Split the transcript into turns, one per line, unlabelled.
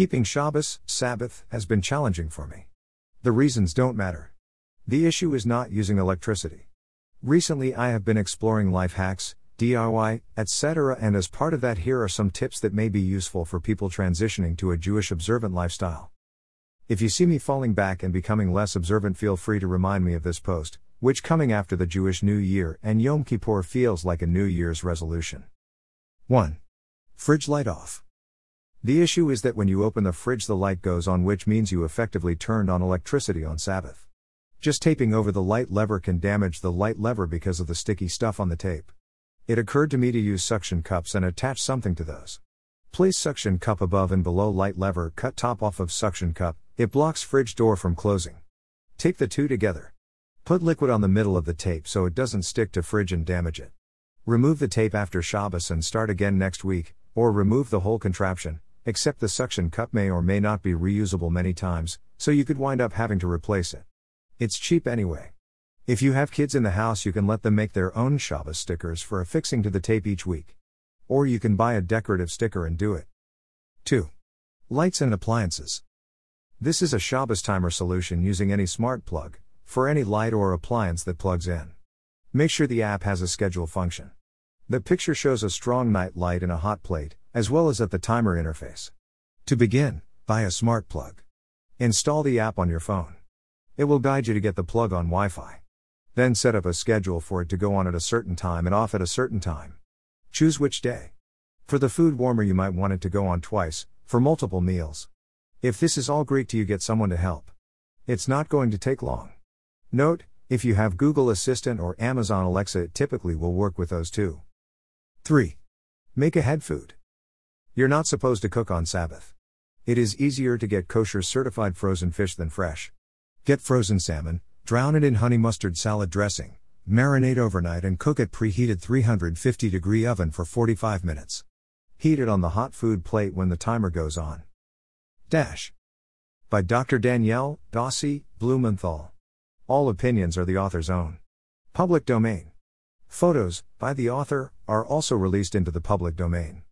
Keeping Shabbos, Sabbath, has been challenging for me. The reasons don't matter. The issue is not using electricity. Recently, I have been exploring life hacks, DIY, etc., and as part of that, here are some tips that may be useful for people transitioning to a Jewish observant lifestyle. If you see me falling back and becoming less observant, feel free to remind me of this post, which coming after the Jewish New Year and Yom Kippur feels like a New Year's resolution. 1. Fridge light off. The issue is that when you open the fridge, the light goes on, which means you effectively turned on electricity on Sabbath. Just taping over the light lever can damage the light lever because of the sticky stuff on the tape. It occurred to me to use suction cups and attach something to those. Place suction cup above and below light lever, cut top off of suction cup, it blocks fridge door from closing. Tape the two together. Put liquid on the middle of the tape so it doesn't stick to fridge and damage it. Remove the tape after Shabbos and start again next week, or remove the whole contraption, except the suction cup may or may not be reusable many times, so you could wind up having to replace it. It's cheap anyway. If you have kids in the house, you can let them make their own Shabbos stickers for affixing to the tape each week. Or you can buy a decorative sticker and do it. 2. Lights and appliances. This is a Shabbos timer solution using any smart plug, for any light or appliance that plugs in. Make sure the app has a schedule function. The picture shows a strong night light in a hot plate, as well as at the timer interface. To begin, buy a smart plug. Install the app on your phone. It will guide you to get the plug on Wi Fi. Then set up a schedule for it to go on at a certain time and off at a certain time. Choose which day. For the food warmer, you might want it to go on twice, for multiple meals. If this is all Greek to you, get someone to help. It's not going to take long. Note, if you have Google Assistant or Amazon Alexa, it typically will work with those too. 3. Make ahead food. You're not supposed to cook on Sabbath. It is easier to get kosher certified frozen fish than fresh. Get frozen salmon, drown it in honey mustard salad dressing, marinate overnight and cook it preheated 350 degree oven for 45 minutes. Heat it on the hot food plate when the timer goes on. Dash. By Dr. Dannielle Dossi Blumenthal. All opinions are the author's own. Public domain. Photos, by the author, are also released into the public domain.